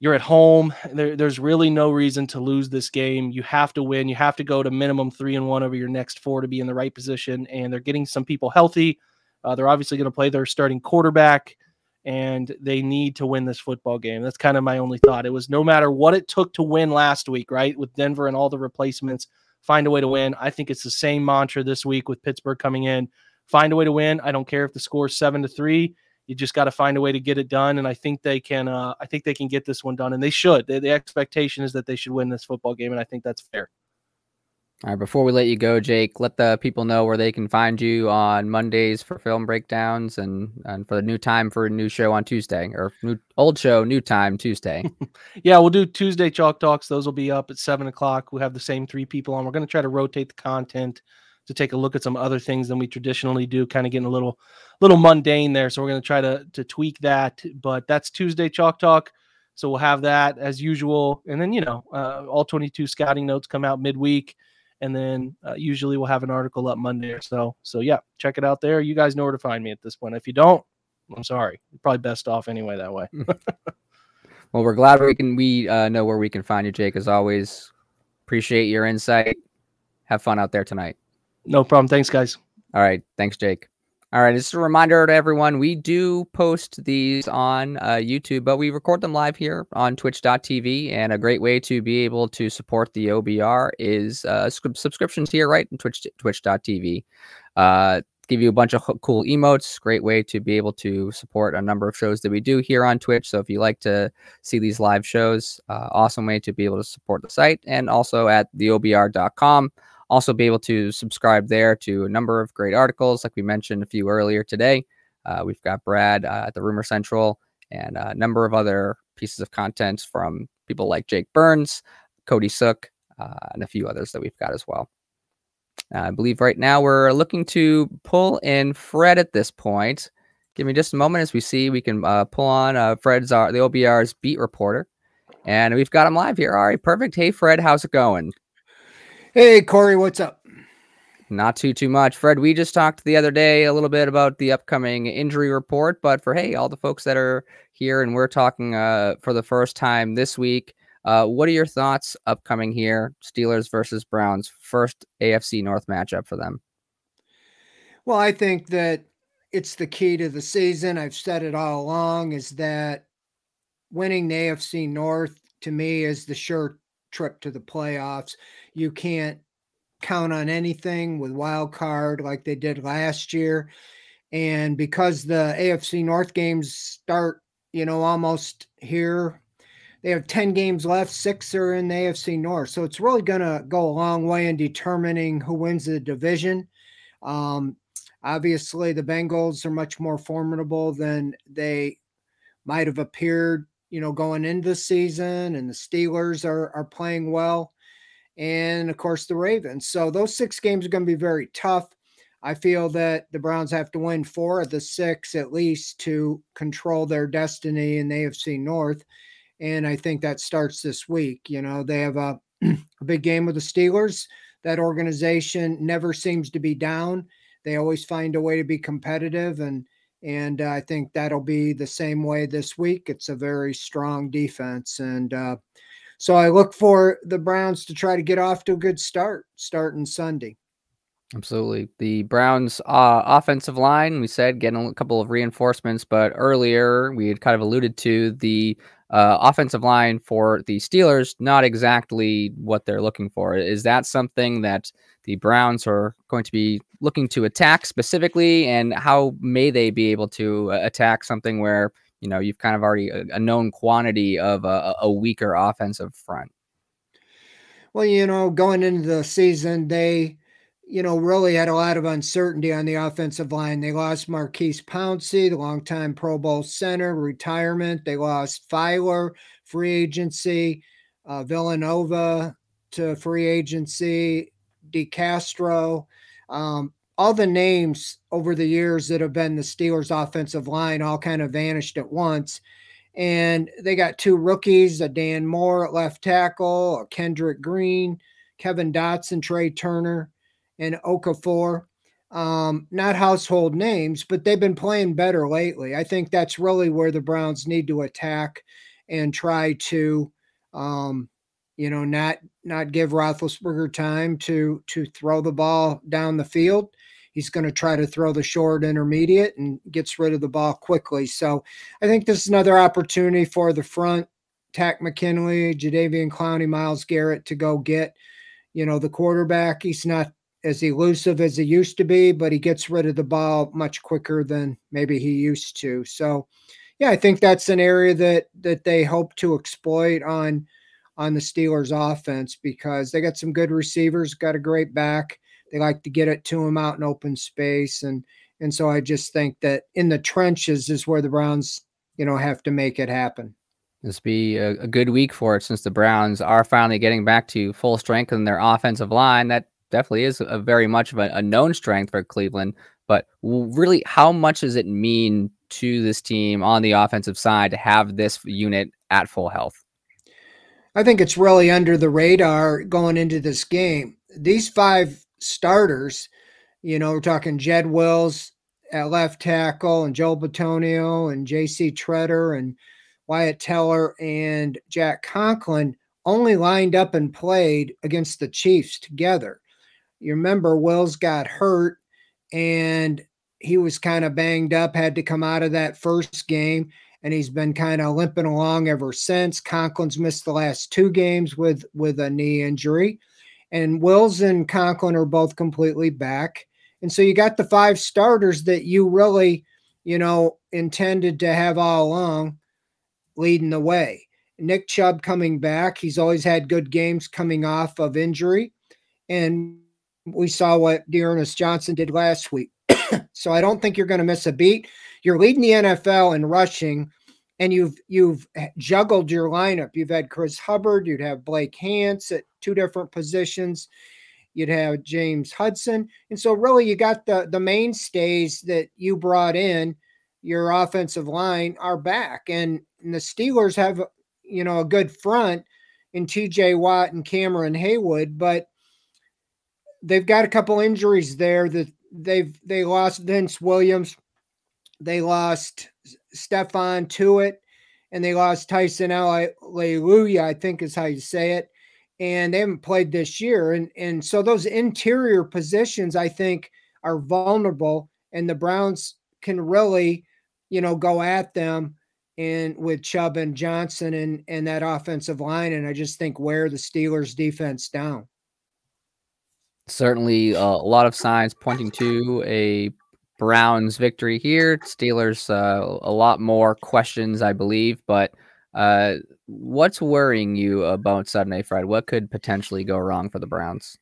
you're at home. There, there's really no reason to lose this game. You have to win. You have to go to minimum three and one over your next four to be in the right position. And they're getting some people healthy. Uh, they're obviously going to play their starting quarterback, and they need to win this football game. That's kind of my only thought. It was no matter what it took to win last week, right? With Denver and all the replacements, find a way to win. I think it's the same mantra this week with Pittsburgh coming in. Find a way to win. I don't care if the score is seven to three you just got to find a way to get it done. And I think they can. Uh, I think they can get this one done, and they should. The, the expectation is that they should win this football game, and I think that's fair. All right, before we let you go, Jake, let the people know where they can find you on Mondays for film breakdowns and, and for the new time for a new show on Tuesday or new old show, new time Tuesday. yeah, we'll do Tuesday Chalk Talks. Those will be up at seven o'clock. We have the same three people on. We're going to try to rotate the content to take a look at some other things than we traditionally do, kind of getting a little little mundane there. So we're going to try to to tweak that. But that's Tuesday Chalk Talk. So we'll have that as usual, and then you know uh, all 22 scouting notes come out midweek, and then uh, usually we'll have an article up Monday or so. So yeah, check it out there. You guys know where to find me at this point. If you don't, I'm sorry. You're probably best off anyway that way. well, we're glad we can we uh, know where we can find you, Jake. As always, appreciate your insight. Have fun out there tonight. No problem. Thanks, guys. All right. Thanks, Jake. All right. Just a reminder to everyone we do post these on uh, YouTube, but we record them live here on twitch.tv. And a great way to be able to support the OBR is uh, subscriptions here, right? Twitch, twitch.tv. Uh, give you a bunch of cool emotes. Great way to be able to support a number of shows that we do here on Twitch. So if you like to see these live shows, uh, awesome way to be able to support the site and also at theobr.com. Also, be able to subscribe there to a number of great articles, like we mentioned a few earlier today. Uh, we've got Brad uh, at the Rumor Central and a number of other pieces of content from people like Jake Burns, Cody Sook, uh, and a few others that we've got as well. I believe right now we're looking to pull in Fred at this point. Give me just a moment as we see we can uh, pull on uh, Fred's the OBR's beat reporter, and we've got him live here. All right, perfect. Hey Fred, how's it going? Hey, Corey, what's up? Not too too much, Fred. We just talked the other day a little bit about the upcoming injury report, but for hey, all the folks that are here and we're talking uh, for the first time this week, uh, what are your thoughts upcoming here? Steelers versus Browns, first AFC North matchup for them. Well, I think that it's the key to the season. I've said it all along is that winning the AFC North to me is the sure trip to the playoffs. You can't count on anything with wild card like they did last year. And because the AFC North games start, you know, almost here, they have 10 games left, six are in the AFC North. So it's really going to go a long way in determining who wins the division. Um, obviously, the Bengals are much more formidable than they might have appeared you know, going into the season, and the Steelers are are playing well, and of course the Ravens. So those six games are going to be very tough. I feel that the Browns have to win four of the six at least to control their destiny in the AFC North. And I think that starts this week. You know, they have a, a big game with the Steelers. That organization never seems to be down. They always find a way to be competitive. And and uh, I think that'll be the same way this week. It's a very strong defense. And uh, so I look for the Browns to try to get off to a good start starting Sunday. Absolutely. The Browns' uh, offensive line, we said, getting a couple of reinforcements, but earlier we had kind of alluded to the uh, offensive line for the Steelers, not exactly what they're looking for. Is that something that the Browns are going to be looking to attack specifically? And how may they be able to uh, attack something where, you know, you've kind of already a, a known quantity of a, a weaker offensive front? Well, you know, going into the season, they you know, really had a lot of uncertainty on the offensive line. They lost Maurkice Pouncey, the longtime Pro Bowl center, retirement. They lost Feiler, free agency, uh, Villanueva to free agency, DeCastro. Um, all the names over the years that have been the Steelers' offensive line all kind of vanished at once. And they got two rookies, a Dan Moore at left tackle, a Kendrick Green, Kevin Dotson, Trai Turner and Okafor. Um, not household names, but they've been playing better lately. I think that's really where the Browns need to attack and try to, um, you know, not not give Roethlisberger time to to throw the ball down the field. He's going to try to throw the short intermediate and gets rid of the ball quickly. So I think this is another opportunity for the front, Takk McKinley, Jadeveon Clowney, Myles Garrett to go get, you know, the quarterback. He's not as elusive as he used to be, but he gets rid of the ball much quicker than maybe he used to. So, yeah, I think that's an area that that they hope to exploit on on the Steelers offense because they got some good receivers, got a great back. They like to get it to him out in open space and and so I just think that in the trenches is where the Browns, you know, have to make it happen. This be a, a good week for it since the Browns are finally getting back to full strength in their offensive line. That definitely is a very much of a, a known strength for Cleveland. But really, how much does it mean to this team on the offensive side to have this unit at full health? I think it's really under the radar going into this game. These five starters, you know, we're talking Jed Wills at left tackle and Joel Bitonio and J.C. Tretter and Wyatt Teller and Jack Conklin only lined up and played against the Chiefs together. You remember Wills got hurt and he was kind of banged up, had to come out of that first game, and he's been kind of limping along ever since. Conklin's missed the last two games with with a knee injury, and Wills and Conklin are both completely back. And so you got the five starters that you really, you know, intended to have all along leading the way. Nick Chubb coming back. He's always had good games coming off of injury. And we saw what D'Ernest Johnson did last week. so I don't think you're going to miss a beat. You're leading the NFL in rushing, and you've you've juggled your lineup. You've had Chris Hubbard, you'd have Blake Hance at two different positions, you'd have James Hudson, and so really you got the the mainstays that you brought in. Your offensive line are back, and, and the Steelers have you know a good front in T.J. Watt and Cameron Heyward, but they've got a couple injuries there that they've they lost Vince Williams, they lost Stephon Tuitt, and they lost Tyson Alualu, I think is how you say it. And they haven't played this year. And and so those interior positions, I think, are vulnerable, and the Browns can really, you know, go at them and with Chubb and Johnson and and that offensive line. And I just think wear the Steelers defense down certainly uh, a lot of signs pointing to a Browns victory here. Steelers, uh, a lot more questions, I believe. But uh, what's worrying you about Sunday, Fred? What could potentially go wrong for the Browns?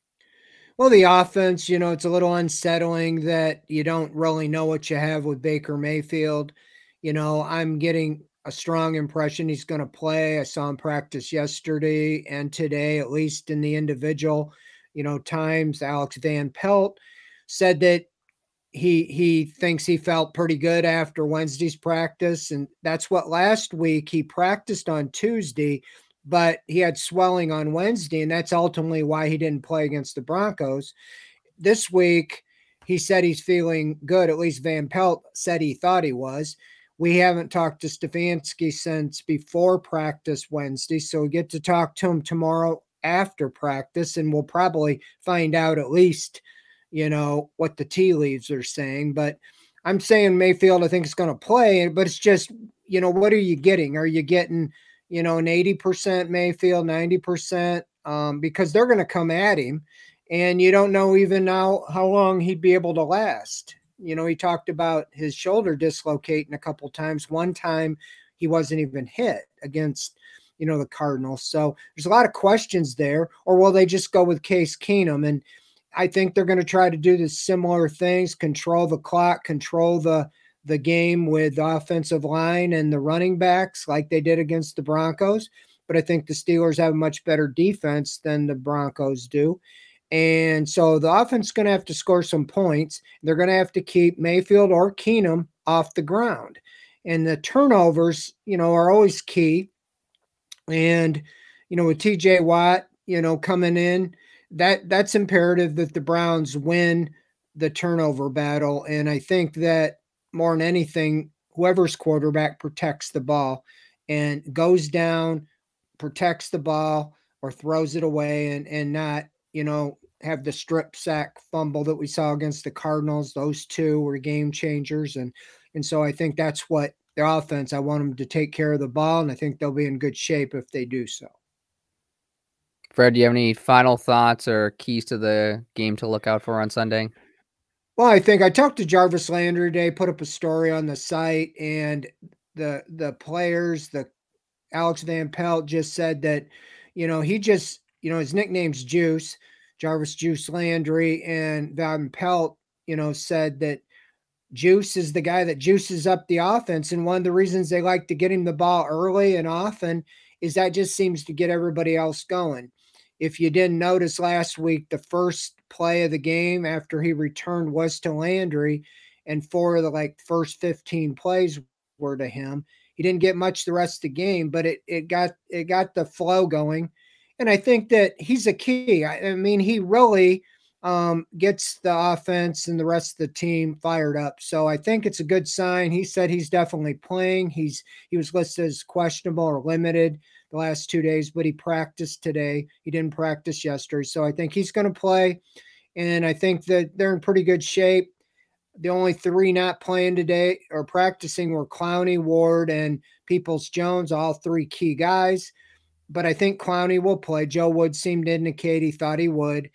Well, the offense, you know, it's a little unsettling that you don't really know what you have with Baker Mayfield. You know, I'm getting a strong impression he's going to play. I saw him practice yesterday and today, at least in the individual you know, times Alex Van Pelt said that he he thinks he felt pretty good after Wednesday's practice, and that's what last week he practiced on Tuesday, but he had swelling on Wednesday, and that's ultimately why he didn't play against the Broncos. This week, he said he's feeling good. At least Van Pelt said he thought he was. We haven't talked to Stefanski since before practice Wednesday, so we get to talk to him tomorrow after practice, and we'll probably find out at least – you know, what the tea leaves are saying. But I'm saying Mayfield, I think is going to play, but it's just, you know, what are you getting? Are you getting, you know, an 80% Mayfield, 90%? Um, because they're going to come at him. And you don't know even now how long he'd be able to last. You know, he talked about his shoulder dislocating a couple times. One time he wasn't even hit against, you know, the Cardinals. So there's a lot of questions there. Or will they just go with Case Keenum? And I think they're going to try to do the similar things, control the clock, control the the game with the offensive line and the running backs like they did against the Broncos. But I think the Steelers have a much better defense than the Broncos do. And so the offense is going to have to score some points. They're going to have to keep Mayfield or Keenum off the ground. And the turnovers, you know, are always key. And, you know, with TJ Watt, you know, coming in, that that's imperative that the Browns win the turnover battle. And I think that more than anything, whoever's quarterback protects the ball and goes down, protects the ball, or throws it away and and not, you know, have the strip sack fumble that we saw against the Cardinals. Those two were game changers. And and so I think that's what their offense, I want them to take care of the ball, and I think they'll be in good shape if they do so. Fred, do you have any final thoughts or keys to the game to look out for on Sunday? Well, I think I talked to Jarvis Landry today, put up a story on the site, and the the players, the Alex Van Pelt just said that, you know, he just, you know, his nickname's Juice, Jarvis Juice Landry, and Van Pelt, you know, said that Juice is the guy that juices up the offense. And one of the reasons they like to get him the ball early and often is that just seems to get everybody else going. If you didn't notice last week, the first play of the game after he returned was to Landry, and four of the like first 15 plays were to him. He didn't get much the rest of the game, but it it got it got the flow going. And I think that he's a key. I, I mean, he really um, gets the offense and the rest of the team fired up. So I think it's a good sign. He said he's definitely playing. He's he was listed as questionable or limited the last two days, but he practiced today. He didn't practice yesterday. So I think he's going to play. And I think that they're in pretty good shape. The only three not playing today or practicing were Clowney, Ward, and Peoples Jones, all three key guys. But I think Clowney will play. Joe Wood seemed to indicate he thought he would.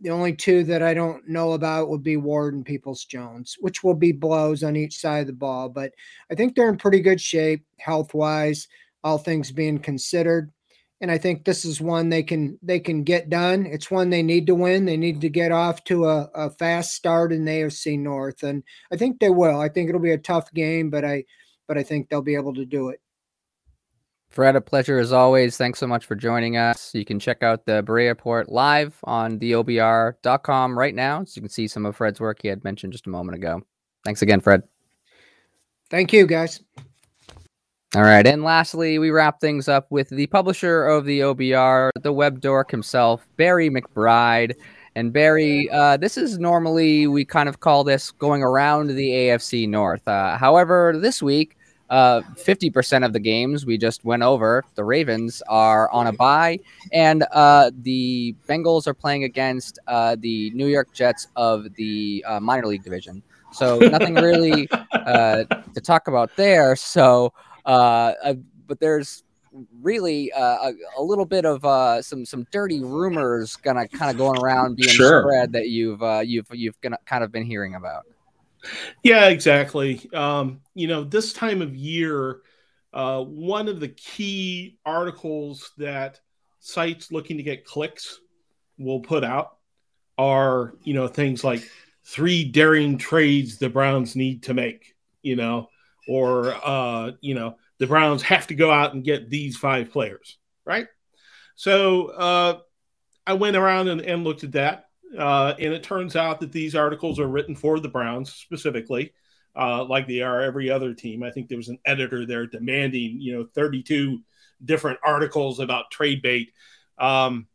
The only two that I don't know about would be Ward and Peoples Jones, which will be blows on each side of the ball. But I think they're in pretty good shape health wise all things being considered. And I think this is one they can they can get done. It's one they need to win. They need to get off to a, a fast start in the AFC North, and I think they will. I think it'll be a tough game, but I but I think they'll be able to do it. Fred, a pleasure as always. Thanks so much for joining us. You can check out the Berea Report live on theobr.com right now, so you can see some of Fred's work he had mentioned just a moment ago. Thanks again, Fred. Thank you, guys. All right. And lastly, we wrap things up with the publisher of the OBR, the web dork himself, Barry McBride. And Barry, uh, this is normally, we kind of call this going around the AFC North. Uh, however, this week, uh, 50% of the games we just went over, the Ravens are on a bye, and uh, the Bengals are playing against uh, the New York Jets of the uh, minor league division. So nothing really uh, to talk about there. So uh, but there's really uh, a, a, little bit of uh, some some dirty rumors gonna kind of going around being sure. spread that you've uh, you've you've gonna, kind of been hearing about. Yeah, exactly. Um, you know, this time of year, uh, one of the key articles that sites looking to get clicks will put out are you know things like three daring trades the Browns need to make. You know, or uh, you know, the Browns have to go out and get these five players, right? So uh, I went around and, and looked at that, Uh, and it turns out that these articles are written for the Browns specifically, uh, like they are every other team. I think there was an editor there demanding, you know, 32 different articles about trade bait. Um,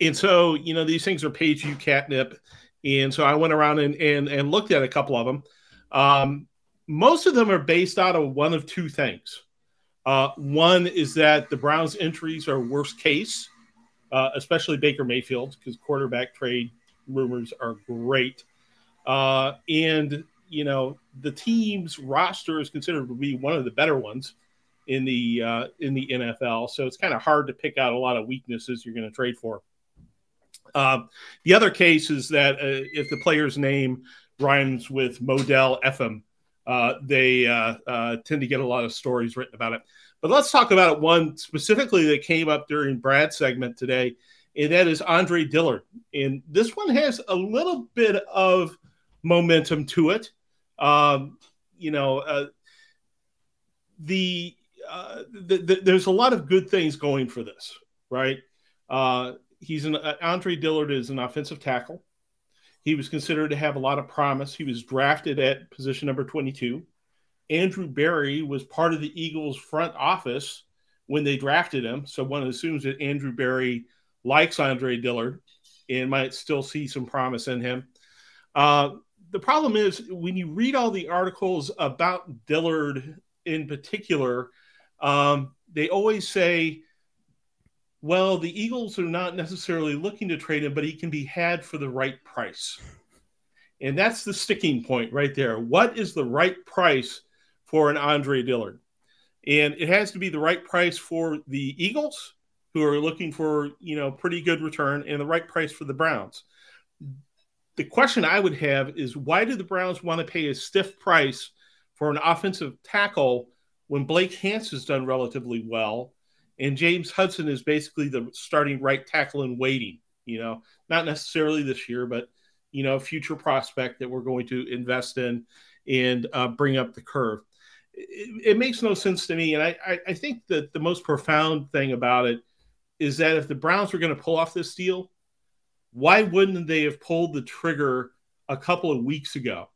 and so, you know, these things are page you catnip. And so I went around and, and, and looked at a couple of them. Um, most of them are based out of one of two things. Uh, one is that the Browns' entries are worst case, uh, especially Baker Mayfield, because quarterback trade rumors are great. Uh, and, you know, the team's roster is considered to be one of the better ones in the uh, in the NFL. So it's kind of hard to pick out a lot of weaknesses you're going to trade for. Uh, the other case is that uh, if the player's name rhymes with Modell Ephraim, uh, they uh, uh, tend to get a lot of stories written about it. But let's talk about one specifically that came up during Brad's segment today, and that is Andre Dillard. And this one has a little bit of momentum to it. Um, you know, uh, the, the, the, there's a lot of good things going for this, right? he's an Andre Dillard is an offensive tackle. He was considered to have a lot of promise. He was drafted at position number 22. Andrew Berry was part of the Eagles front office when they drafted him. So one assumes that Andrew Berry likes Andre Dillard and might still see some promise in him. Uh, the problem is when you read all the articles about Dillard in particular, um, they always say well, the Eagles are not necessarily looking to trade him, but he can be had for the right price. And that's the sticking point right there. What is the right price for an Andre Dillard? And it has to be the right price for the Eagles, who are looking for, you know, pretty good return, and the right price for the Browns. The question I would have is why do the Browns want to pay a stiff price for an offensive tackle when Blake Hance has done relatively well and James Hudson is basically the starting right tackle in waiting. You know, not necessarily this year, but you know, a future prospect that we're going to invest in and uh, bring up the curve. It, it, makes no sense to me, and I, I, I think that the most profound thing about it is that if the Browns were going to pull off this deal, why wouldn't they have pulled the trigger a couple of weeks ago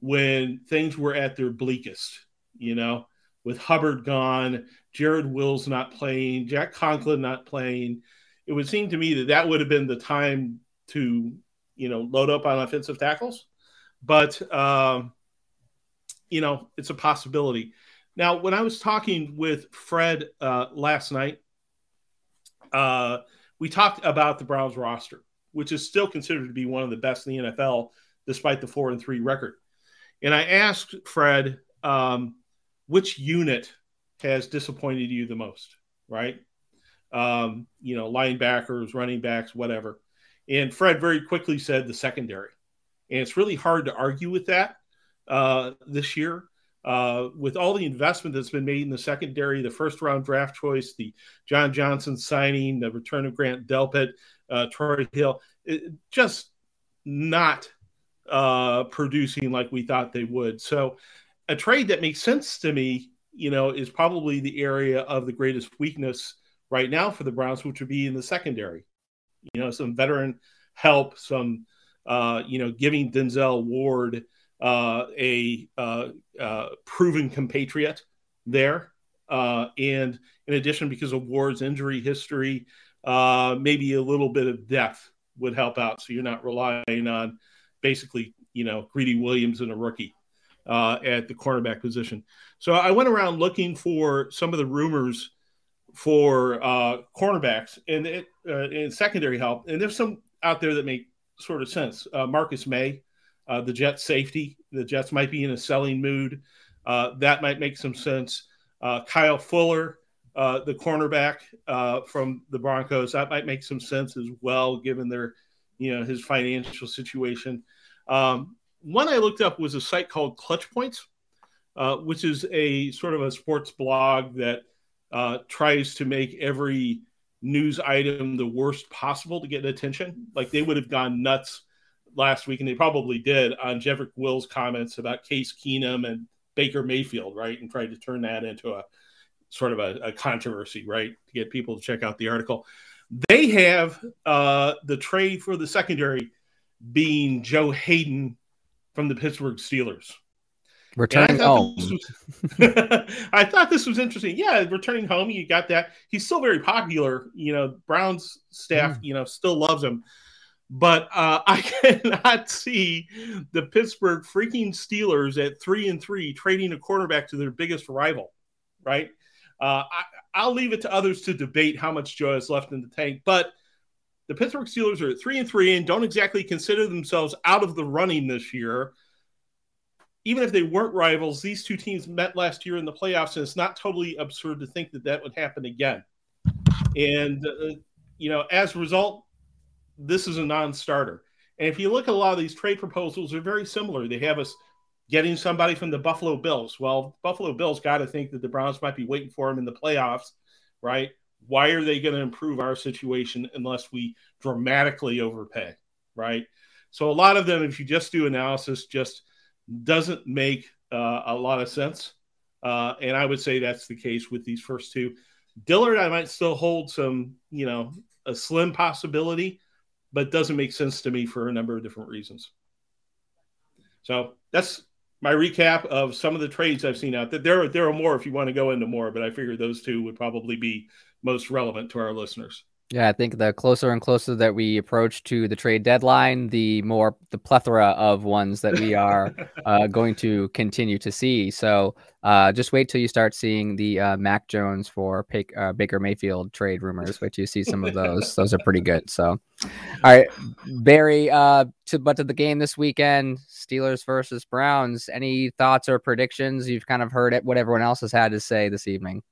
when things were at their bleakest? You know, with Hubbard gone, Jared Wills not playing, Jack Conklin not playing, it would seem to me that that would have been the time to, you know, load up on offensive tackles. But, um, you know, it's a possibility. Now, when I was talking with Fred uh, last night, uh, we talked about the Browns roster, which is still considered to be one of the best in the NFL, despite the four and three record. And I asked Fred, um, which unit has disappointed you the most, right? Um, you know, linebackers, running backs, whatever. And Fred very quickly said the secondary. And it's really hard to argue with that uh, this year. Uh, with all the investment that's been made in the secondary, the first round draft choice, the John Johnson signing, the return of Grant Delpit, uh, Troy Hill, it, just not uh, producing like we thought they would. So a trade that makes sense to me, you know, is probably the area of the greatest weakness right now for the Browns, which would be in the secondary. You know, some veteran help, some, uh, you know, giving Denzel Ward uh, a uh, uh, proven compatriot there. Uh, and in addition, because of Ward's injury history, maybe a little bit of depth would help out. So you're not relying on basically, you know, Greedy Williams and a rookie uh, at the cornerback position. So I went around looking for some of the rumors for uh, cornerbacks and, it, uh, and secondary help, and there's some out there that make sort of sense. Marcus Maye, uh, the Jets safety, the Jets might be in a selling mood. Uh, that might make some sense. Uh, Kyle Fuller, the cornerback from the Broncos, that might make some sense as well, given their, you know, his financial situation. Um, one I looked up was a site called Clutch Points, uh, which is a sort of a sports blog that uh, tries to make every news item the worst possible to get attention. Like they would have gone nuts last week, and they probably did on Jedrick Wills' comments about Case Keenum and Baker Mayfield, right, and tried to turn that into a sort of a, a controversy, right, to get people to check out the article. They have uh, the trade for the secondary being Joe Haden from the Pittsburgh Steelers. Returning home. Was, I thought this was interesting. Yeah, returning home, you got that. He's still very popular. You know, Brown's staff, mm. you know, still loves him. But uh, I cannot see the Pittsburgh freaking Steelers at three and three trading a quarterback to their biggest rival, right? Uh, I, will leave it to others to debate how much joy is left in the tank. But the Pittsburgh Steelers are at three and three and don't exactly consider themselves out of the running this year even if they weren't rivals, these two teams met last year in the playoffs, and it's not totally absurd to think that that would happen again. And, uh, you know, as a result, this is a non starter. And if you look at a lot of these trade proposals, they're very similar. They have us getting somebody from the Buffalo Bills. Well, Buffalo Bills got to think that the Browns might be waiting for them in the playoffs, right? Why are they going to improve our situation unless we dramatically overpay, right? So a lot of them, if you just do analysis, just doesn't make uh, a lot of sense. Uh, and I would say that's the case with these first two. Dillard, I might still hold some, you know, a slim possibility, but doesn't make sense to me for a number of different reasons. So that's my recap of some of the trades I've seen out there. There, there are more if you want to go into more, but I figured those two would probably be most relevant to our listeners. Yeah, I think the closer and closer that we approach to the trade deadline, the more the plethora of ones that we are uh, going to continue to see. So uh, just wait till you start seeing the uh, Mac Jones for uh, Baker Mayfield trade rumors. Wait till you see some of those; those are pretty good. So, all right, Barry. Uh, to but to the game this weekend, Steelers versus Browns. Any thoughts or predictions? You've kind of heard it, what everyone else has had to say this evening.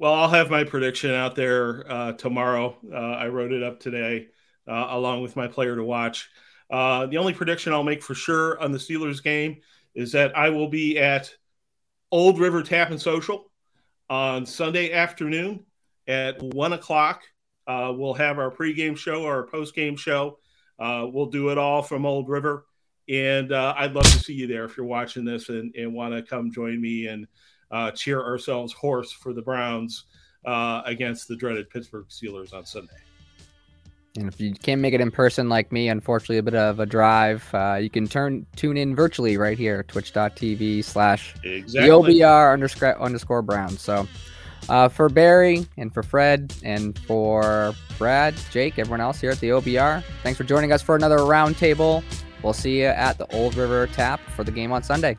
Well, I'll have my prediction out there uh, tomorrow. Uh, I wrote it up today uh, along with my player to watch. Uh, the only prediction I'll make for sure on the Steelers game is that I will be at Old River Tap and Social on Sunday afternoon at one o'clock. Uh, we'll have our pregame show, our postgame show. Uh, we'll do it all from Old River. And I'd love to see you there if you're watching this and, and want to come join me and uh, cheer ourselves hoarse for the Browns uh, against the dreaded Pittsburgh Steelers on Sunday. And if you can't make it in person like me, unfortunately, a bit of a drive, uh, you can turn tune in virtually right here, twitch.tv slash OBR underscore, underscore Brown. So uh, for Barry and for Fred and for Brad, Jake, everyone else here at the OBR, thanks for joining us for another roundtable. We'll see you at the Old River Tap for the game on Sunday.